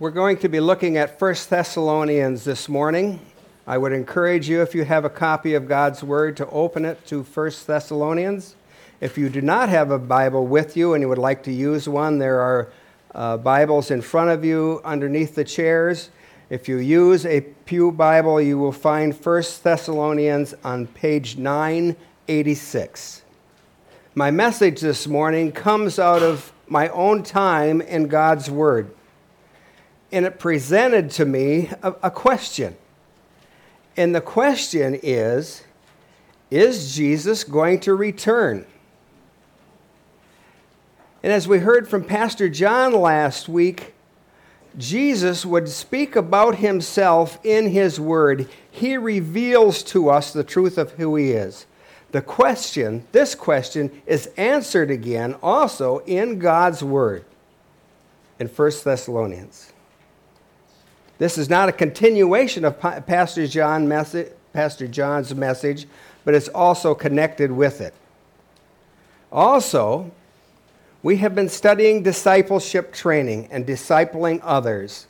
We're going to be looking at 1 Thessalonians this morning. I would encourage you, if you have a copy of God's Word, to open it to 1 Thessalonians. If you do not have a Bible with you and you would like to use one, there are uh, Bibles in front of you underneath the chairs. If you use a Pew Bible, you will find 1 Thessalonians on page 986. My message this morning comes out of my own time in God's Word. And it presented to me a, a question. And the question is Is Jesus going to return? And as we heard from Pastor John last week, Jesus would speak about himself in his word. He reveals to us the truth of who he is. The question, this question, is answered again also in God's word in 1 Thessalonians. This is not a continuation of Pastor, John message, Pastor John's message, but it's also connected with it. Also, we have been studying discipleship training and discipling others.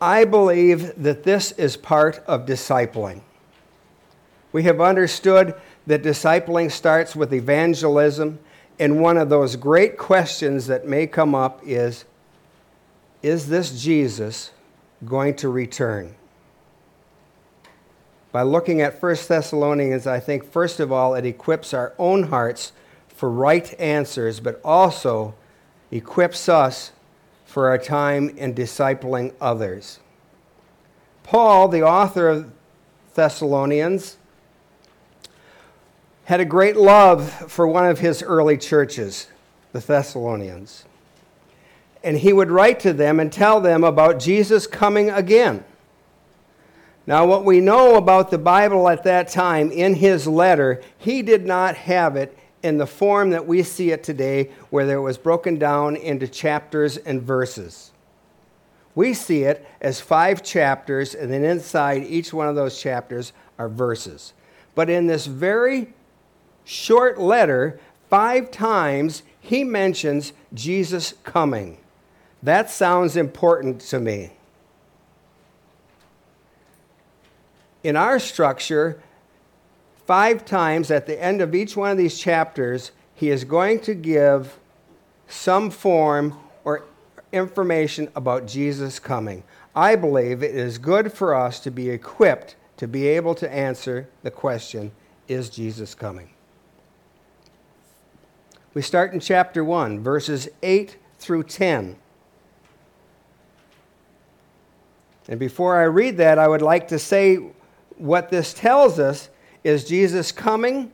I believe that this is part of discipling. We have understood that discipling starts with evangelism, and one of those great questions that may come up is Is this Jesus going to return? By looking at 1 Thessalonians, I think, first of all, it equips our own hearts for right answers, but also equips us for our time in discipling others. Paul, the author of Thessalonians, had a great love for one of his early churches, the Thessalonians. And he would write to them and tell them about Jesus coming again. Now, what we know about the Bible at that time in his letter, he did not have it in the form that we see it today, where it was broken down into chapters and verses. We see it as five chapters, and then inside each one of those chapters are verses. But in this very short letter, five times he mentions Jesus coming. That sounds important to me. In our structure, five times at the end of each one of these chapters, he is going to give some form or information about Jesus coming. I believe it is good for us to be equipped to be able to answer the question Is Jesus coming? We start in chapter 1, verses 8 through 10. And before I read that, I would like to say what this tells us is Jesus coming?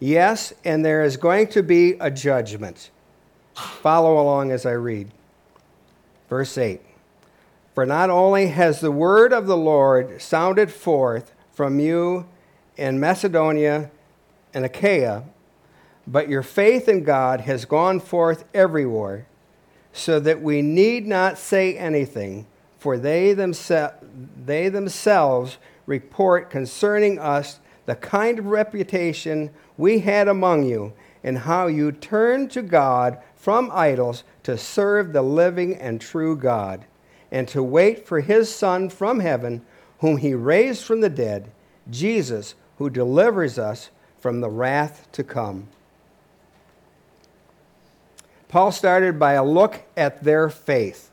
Yes, and there is going to be a judgment. Follow along as I read. Verse 8 For not only has the word of the Lord sounded forth from you in Macedonia and Achaia, but your faith in God has gone forth everywhere, so that we need not say anything, for they, themse- they themselves report concerning us the kind of reputation we had among you, and how you turned to God from idols to serve the living and true God, and to wait for his Son from heaven, whom he raised from the dead, Jesus, who delivers us from the wrath to come. Paul started by a look at their faith.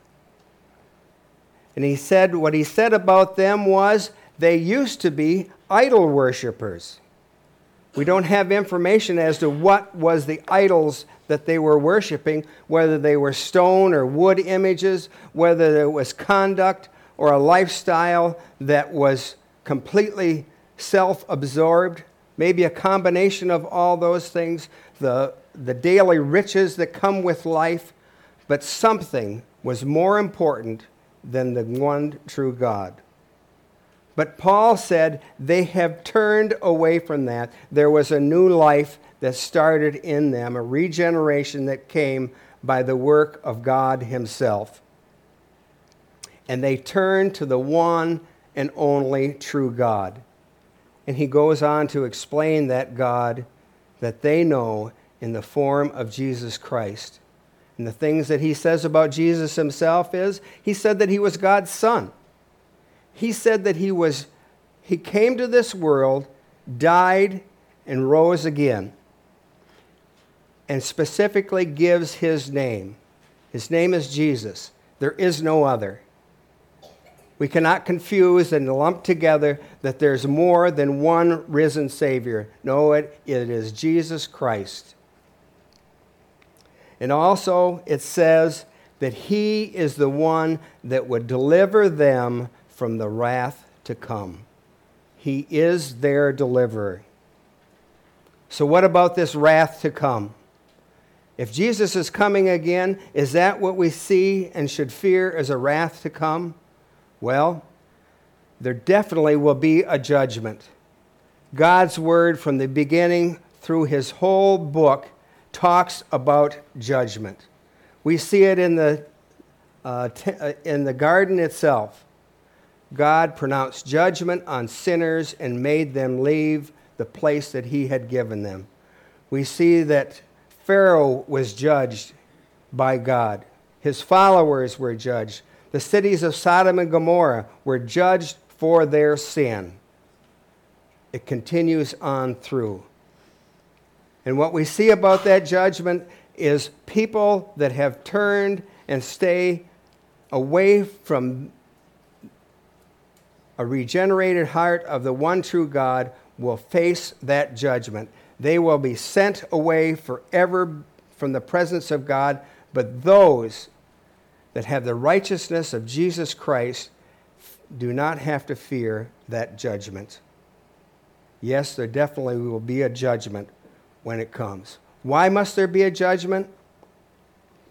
And he said, what he said about them was, they used to be idol worshippers. We don't have information as to what was the idols that they were worshiping, whether they were stone or wood images, whether it was conduct or a lifestyle that was completely self absorbed, maybe a combination of all those things, the, the daily riches that come with life, but something was more important than the one true God. But Paul said they have turned away from that. There was a new life that started in them, a regeneration that came by the work of God Himself. And they turned to the one and only true God. And he goes on to explain that God that they know in the form of Jesus Christ. And the things that he says about Jesus himself is he said that he was God's son. He said that he was he came to this world, died and rose again. And specifically gives his name. His name is Jesus. There is no other. We cannot confuse and lump together that there's more than one risen Savior. No, it, it is Jesus Christ. And also, it says that He is the one that would deliver them from the wrath to come. He is their deliverer. So, what about this wrath to come? If Jesus is coming again, is that what we see and should fear as a wrath to come? Well, there definitely will be a judgment. God's word from the beginning through his whole book talks about judgment. We see it in the, uh, t- uh, in the garden itself. God pronounced judgment on sinners and made them leave the place that he had given them. We see that Pharaoh was judged by God, his followers were judged. The cities of Sodom and Gomorrah were judged for their sin. It continues on through. And what we see about that judgment is people that have turned and stay away from a regenerated heart of the one true God will face that judgment. They will be sent away forever from the presence of God, but those that have the righteousness of Jesus Christ do not have to fear that judgment. Yes, there definitely will be a judgment when it comes. Why must there be a judgment?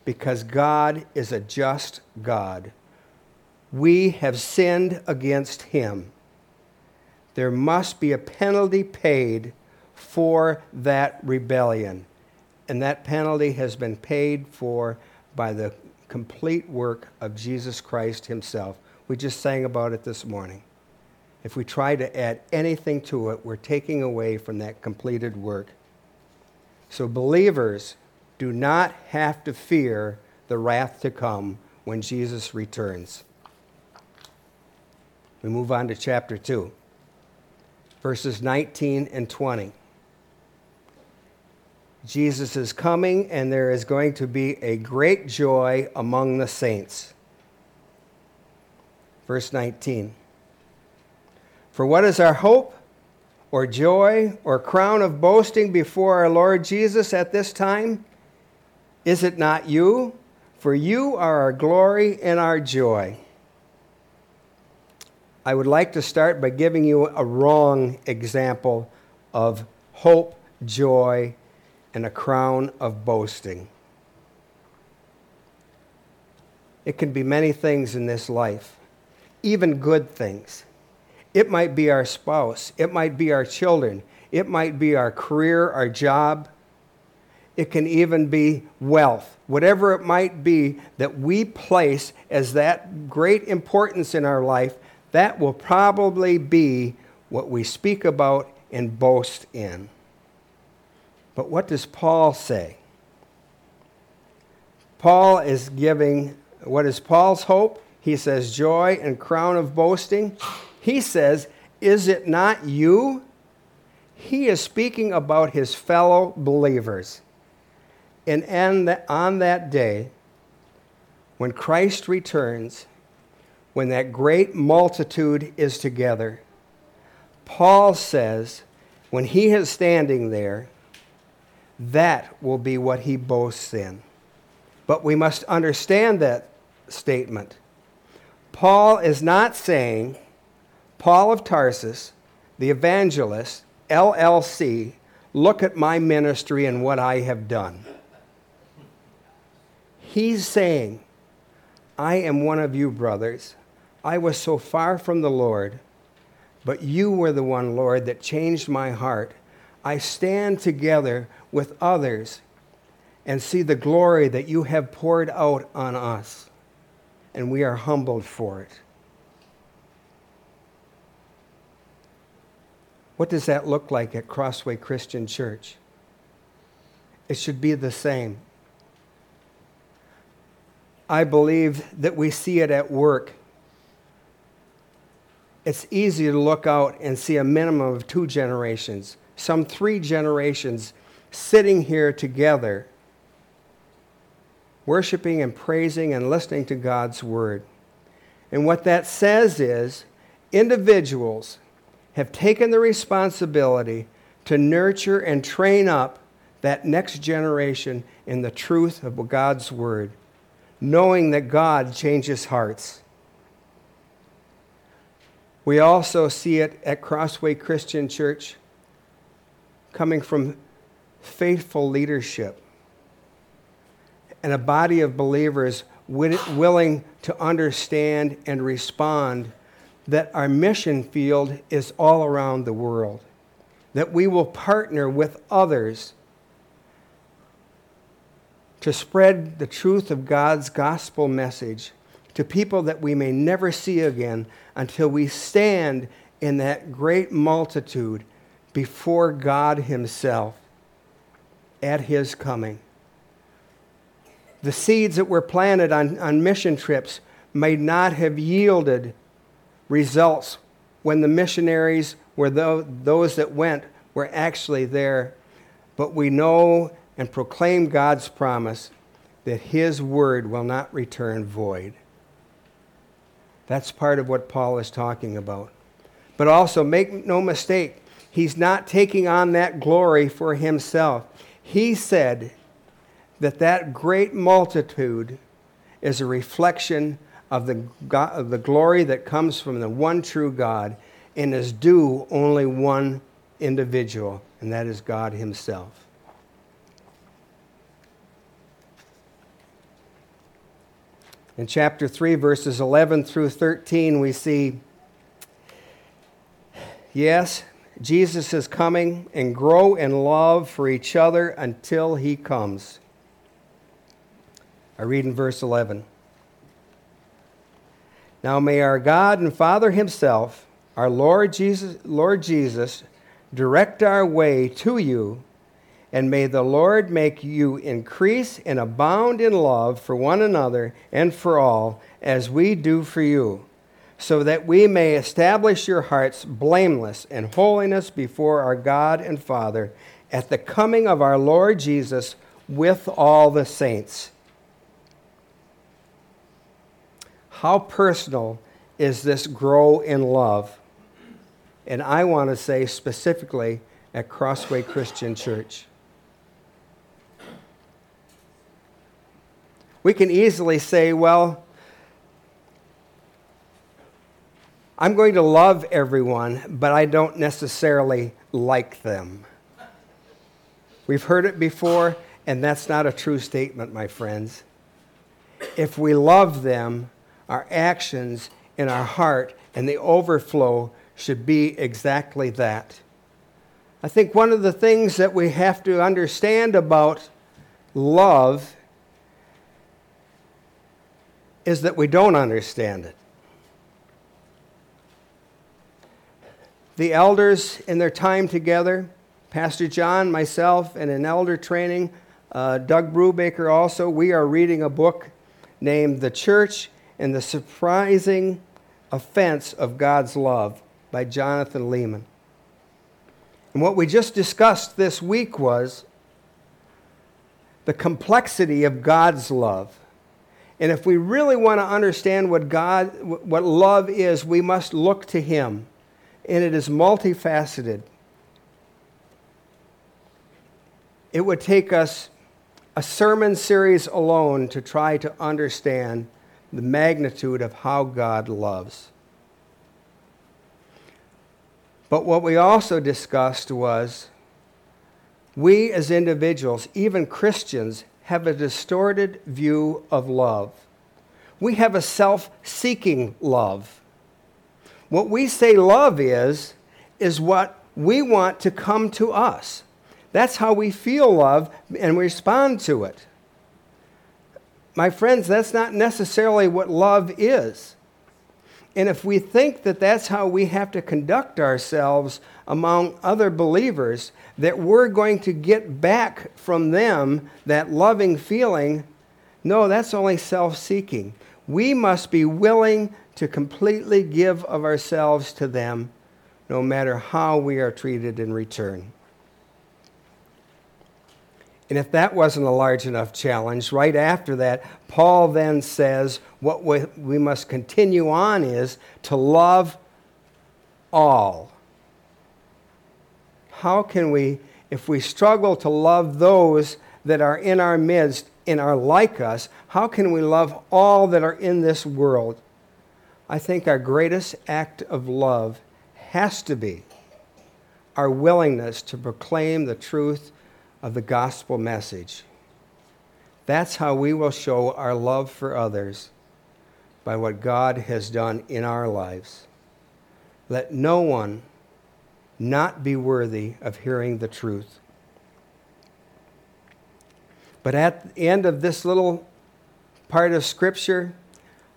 Because God is a just God. We have sinned against Him. There must be a penalty paid for that rebellion. And that penalty has been paid for by the complete work of Jesus Christ Himself. We just sang about it this morning. If we try to add anything to it, we're taking away from that completed work. So, believers do not have to fear the wrath to come when Jesus returns. We move on to chapter 2, verses 19 and 20. Jesus is coming, and there is going to be a great joy among the saints. Verse 19 For what is our hope, or joy, or crown of boasting before our Lord Jesus at this time? Is it not you? For you are our glory and our joy. I would like to start by giving you a wrong example of hope, joy, and a crown of boasting. It can be many things in this life, even good things. It might be our spouse, it might be our children, it might be our career, our job. It can even be wealth, whatever it might be that we place as that great importance in our life, that will probably be what we speak about and boast in. But what does Paul say? Paul is giving, what is Paul's hope? He says, joy and crown of boasting. He says, Is it not you? He is speaking about his fellow believers. And on that day, when Christ returns, when that great multitude is together, Paul says, when he is standing there, that will be what he boasts in. But we must understand that statement. Paul is not saying, Paul of Tarsus, the evangelist, LLC, look at my ministry and what I have done. He's saying, I am one of you, brothers. I was so far from the Lord, but you were the one, Lord, that changed my heart. I stand together with others and see the glory that you have poured out on us, and we are humbled for it. What does that look like at Crossway Christian Church? It should be the same. I believe that we see it at work. It's easy to look out and see a minimum of two generations, some three generations sitting here together, worshiping and praising and listening to God's word. And what that says is individuals have taken the responsibility to nurture and train up that next generation in the truth of God's word, knowing that God changes hearts. We also see it at Crossway Christian Church coming from faithful leadership and a body of believers willing to understand and respond that our mission field is all around the world, that we will partner with others to spread the truth of God's gospel message to people that we may never see again until we stand in that great multitude before God Himself at His coming. The seeds that were planted on, on mission trips may not have yielded results when the missionaries were those that went were actually there. But we know and proclaim God's promise that His word will not return void. That's part of what Paul is talking about. But also, make no mistake, he's not taking on that glory for himself. He said that that great multitude is a reflection of the, God, of the glory that comes from the one true God and is due only one individual, and that is God Himself. In chapter 3, verses 11 through 13, we see yes, Jesus is coming and grow in love for each other until he comes. I read in verse 11. Now may our God and Father himself, our Lord Jesus, Lord Jesus, direct our way to you and may the Lord make you increase and abound in love for one another and for all, as we do for you, so that we may establish your hearts blameless in holiness before our God and Father at the coming of our Lord Jesus with all the saints. How personal is this grow in love? And I want to say specifically at Crossway Christian Church. we can easily say, well, I'm going to love everyone, but I don't necessarily like them. We've heard it before, and that's not a true statement, my friends. If we love them, our actions in our heart and the overflow should be exactly that. I think one of the things that we have to understand about love is that we don't understand it. The elders, in their time together, Pastor John, myself, and an elder training, uh, Doug Brubaker also, we are reading a book named The Church and the Surprising Offense of God's Love by Jonathan Leeman. And what we just discussed this week was the complexity of God's love. And if we really want to understand what God, what love is, we must look to Him. And it is multifaceted. It would take us a sermon series alone to try to understand the magnitude of how God loves. But what we also discussed was we as individuals, even Christians, have a distorted view of love. We have a self seeking love. What we say love is, is what we want to come to us. That's how we feel love and respond to it. My friends, that's not necessarily what love is. And if we think that that's how we have to conduct ourselves among other believers, that we're going to get back from them that loving feeling, No, that's only self seeking. We must be willing to completely give of ourselves to them, no matter how we are treated in return. And if that wasn't a large enough challenge, right after that, Paul then says what we, must continue on is to love all. How can we, if we struggle to love those that are in our midst and are like us, how can we love all that are in this world? I think our greatest act of love has to be our willingness to proclaim the truth of the gospel message. That's how we will show our love for others by what God has done in our lives. Let no one not be worthy of hearing the truth. But at the end of this little part of Scripture,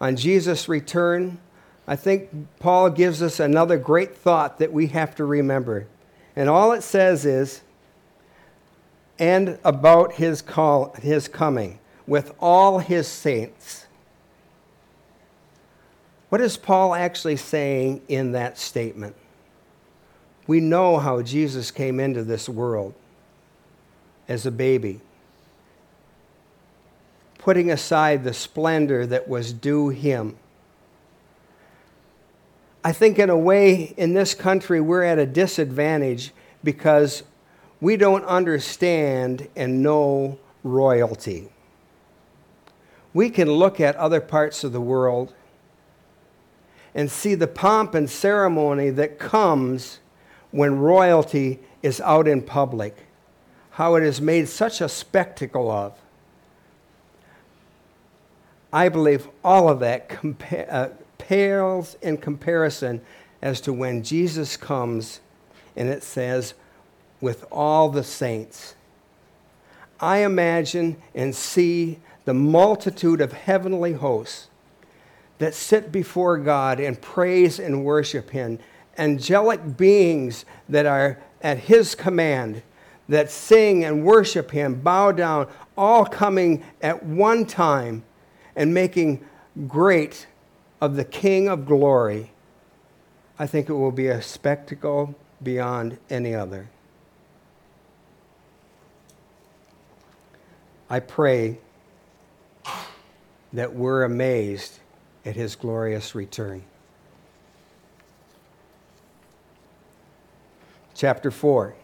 on Jesus' return, I think Paul gives us another great thought that we have to remember. And all it says is, and about his, call, his coming with all his saints. What is Paul actually saying in that statement? We know how Jesus came into this world as a baby, putting aside the splendor that was due him. I think, in a way, in this country, we're at a disadvantage because we don't understand and know royalty. We can look at other parts of the world and see the pomp and ceremony that comes when royalty is out in public, how it is made such a spectacle of. I believe all of that compa- uh, pales in comparison as to when Jesus comes and it says, with all the saints. I imagine and see the multitude of heavenly hosts that sit before God and praise and worship Him, angelic beings that are at His command, that sing and worship Him, bow down, all coming at one time and making great of the King of glory. I think it will be a spectacle beyond any other. I pray that we're amazed at his glorious return. Chapter 4,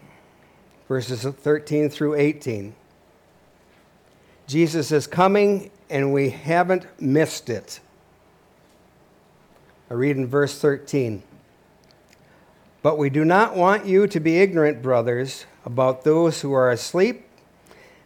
verses 13 through 18. Jesus is coming, and we haven't missed it. I read in verse 13. But we do not want you to be ignorant, brothers, about those who are asleep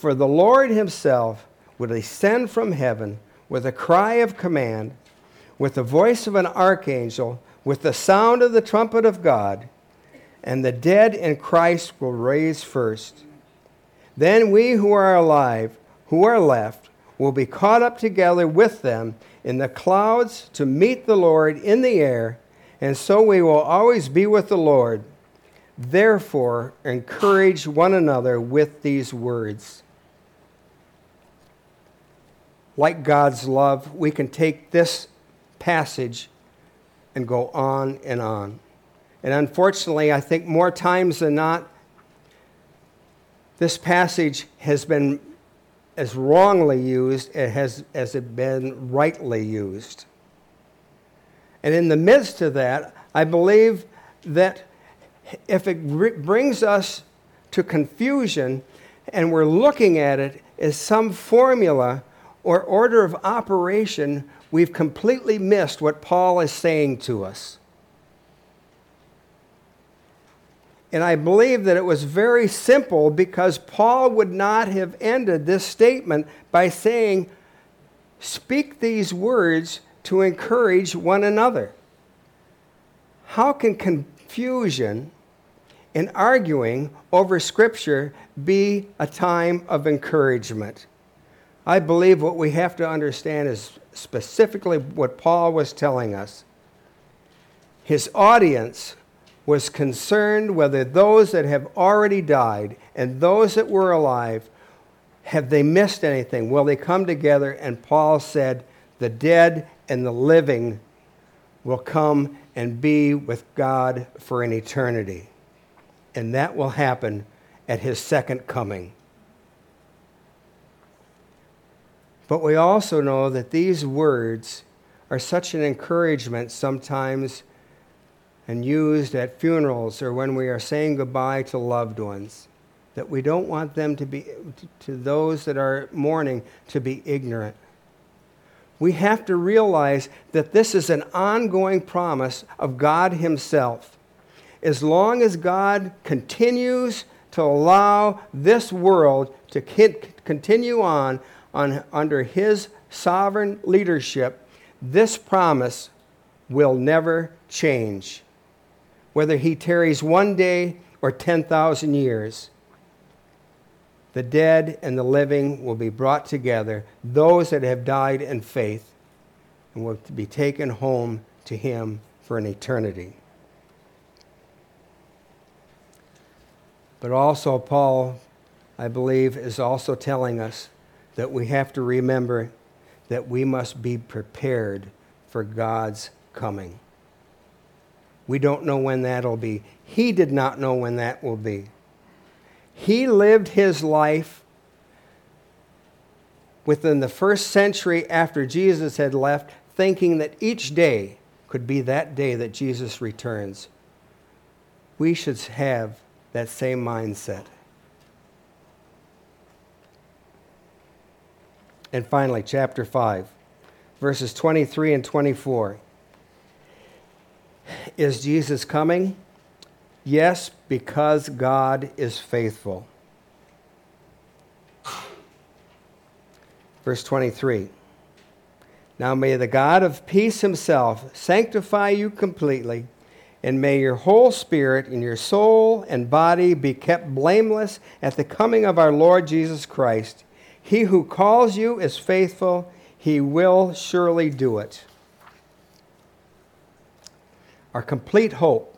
For the Lord himself will descend from heaven with a cry of command, with the voice of an archangel, with the sound of the trumpet of God, and the dead in Christ will raise first. Then we who are alive, who are left, will be caught up together with them in the clouds to meet the Lord in the air, and so we will always be with the Lord. Therefore, encourage one another with these words like God's love, we can take this passage and go on and on. And unfortunately, I think more times than not, this passage has been as wrongly used as, it has been rightly used. And in the midst of that, I believe that if it brings us to confusion and we're looking at it as some formula or order of operation, we've completely missed what Paul is saying to us. And I believe that it was very simple because Paul would not have ended this statement by saying, speak these words to encourage one another. How can confusion and arguing over Scripture be a time of encouragement? I believe what we have to understand is specifically what Paul was telling us. His audience was concerned whether those that have already died and those that were alive have they missed anything? Will they come together? And Paul said, The dead and the living will come and be with God for an eternity. And that will happen at his second coming. But we also know that these words are such an encouragement sometimes and used at funerals or when we are saying goodbye to loved ones that we don't want them to be to those that are mourning to be ignorant. We have to realize that this is an ongoing promise of God himself. As long as God continues to allow this world to continue on on, under his sovereign leadership, this promise will never change. Whether he tarries one day or 10,000 years, the dead and the living will be brought together, those that have died in faith, and will be taken home to him for an eternity. But also, Paul, I believe, is also telling us that we have to remember that we must be prepared for God's coming. We don't know when that'll be. He did not know when that will be. He lived his life within the first century after Jesus had left, thinking that each day could be that day that Jesus returns. We should have that same mindset. And finally, chapter 5, verses 23 and 24. Is Jesus coming? Yes, because God is faithful. Verse 23. Now may the God of peace himself sanctify you completely, and may your whole spirit and your soul and body be kept blameless at the coming of our Lord Jesus Christ. He who calls you is faithful, he will surely do it. Our complete hope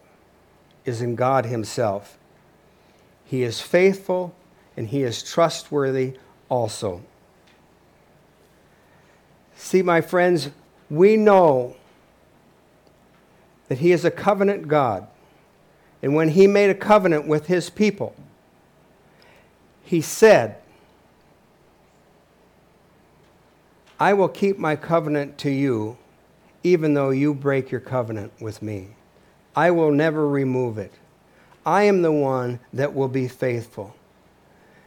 is in God Himself. He is faithful and He is trustworthy also. See, my friends, we know that He is a covenant God. And when He made a covenant with His people, He said, I will keep my covenant to you, even though you break your covenant with me. I will never remove it. I am the one that will be faithful.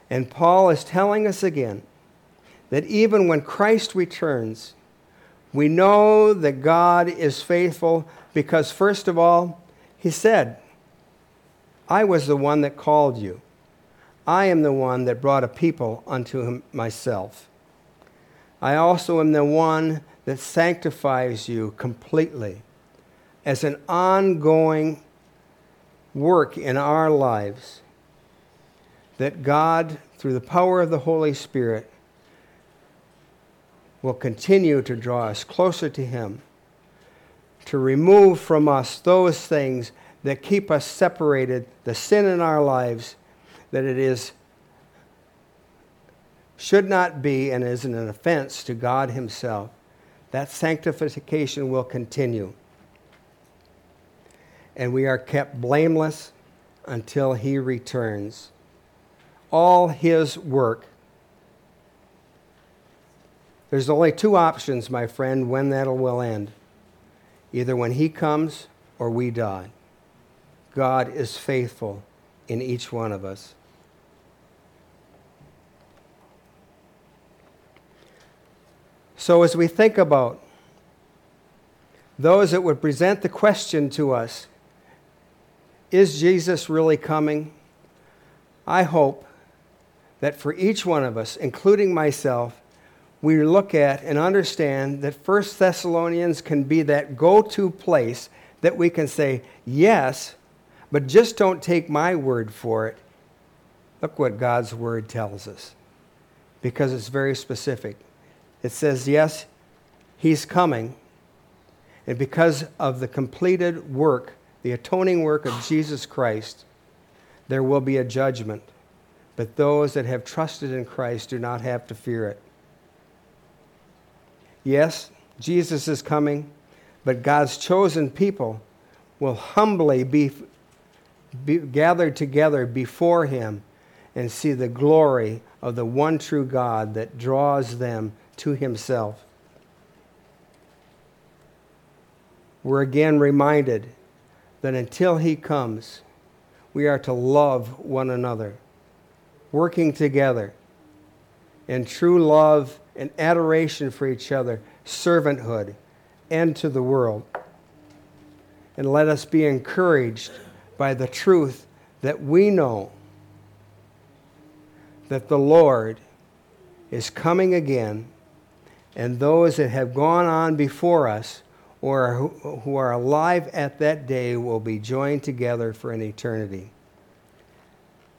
And Paul is telling us again that even when Christ returns, we know that God is faithful because, first of all, he said, I was the one that called you. I am the one that brought a people unto myself. I also am the one that sanctifies you completely as an ongoing work in our lives that God, through the power of the Holy Spirit, will continue to draw us closer to Him, to remove from us those things that keep us separated, the sin in our lives, that it is should not be and is an offense to God Himself. That sanctification will continue. And we are kept blameless until He returns. All His work. There's only two options, my friend, when that will end either when He comes or we die. God is faithful in each one of us. So, as we think about those that would present the question to us is Jesus really coming? I hope that for each one of us, including myself, we look at and understand that First Thessalonians can be that go to place that we can say, yes, but just don't take my word for it. Look what God's word tells us because it's very specific. It says, yes, he's coming. And because of the completed work, the atoning work of Jesus Christ, there will be a judgment. But those that have trusted in Christ do not have to fear it. Yes, Jesus is coming, but God's chosen people will humbly be, be, gathered together before Him and see the glory of the one true God that draws them to Himself. We're again reminded that until He comes, we are to love one another, working together in true love and adoration for each other, servanthood, and to the world. And let us be encouraged by the truth that we know that the Lord is coming again, and those that have gone on before us or who are alive at that day will be joined together for an eternity.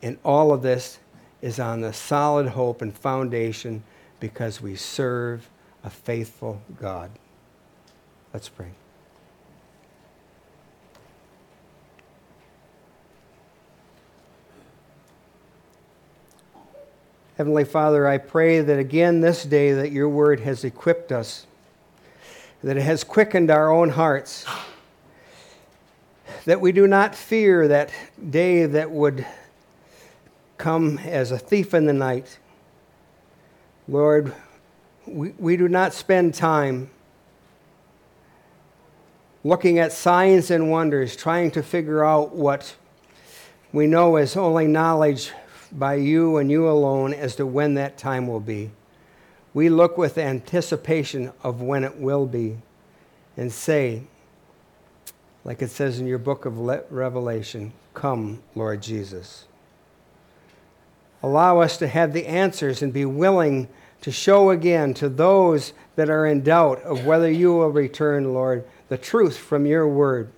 And all of this is on the solid hope and foundation because we serve a faithful God. Let's pray. Heavenly Father, I pray that again this day that your word has equipped us that it has quickened our own hearts, that we do not fear that day that would come as a thief in the night. Lord, we, we do not spend time looking at signs and wonders, trying to figure out what we know is only knowledge by you and you alone as to when that time will be we look with anticipation of when it will be and say, like it says in your book of Revelation, Come, Lord Jesus. Allow us to have the answers and be willing to show again to those that are in doubt of whether you will return, Lord, the truth from your word.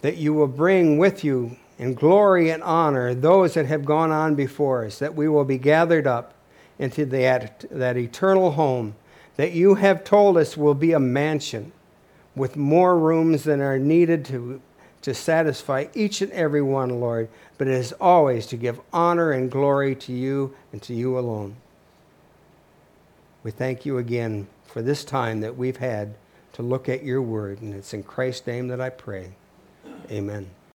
That you will bring with you in glory and honor those that have gone on before us, that we will be gathered up into that, that eternal home that you have told us will be a mansion with more rooms than are needed to, to satisfy each and every one, Lord. But it is always to give honor and glory to you and to you alone. We thank you again for this time that we've had to look at your word. And it's in Christ's name that I pray. Amen.